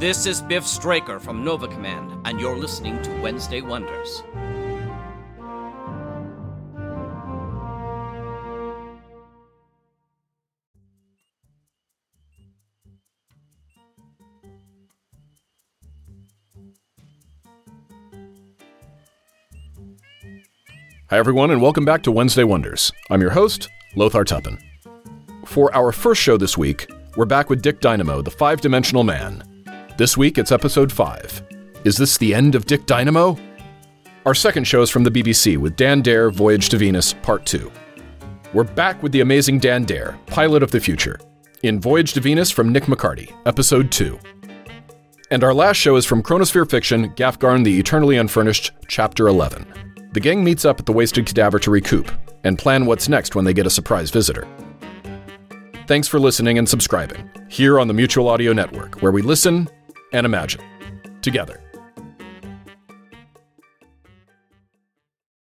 This is Biff Straker from Nova Command, and you're listening to Wednesday Wonders. Hi, everyone, and welcome back to Wednesday Wonders. I'm your host, Lothar Tuppen. For our first show this week, we're back with Dick Dynamo, the five dimensional man. This week, it's episode 5. Is this the end of Dick Dynamo? Our second show is from the BBC with Dan Dare Voyage to Venus, Part 2. We're back with the amazing Dan Dare, pilot of the future, in Voyage to Venus from Nick McCarty, Episode 2. And our last show is from Chronosphere Fiction, Gafgarn the Eternally Unfurnished, Chapter 11. The gang meets up at the Wasted Cadaver to recoup and plan what's next when they get a surprise visitor. Thanks for listening and subscribing here on the Mutual Audio Network, where we listen and imagine together.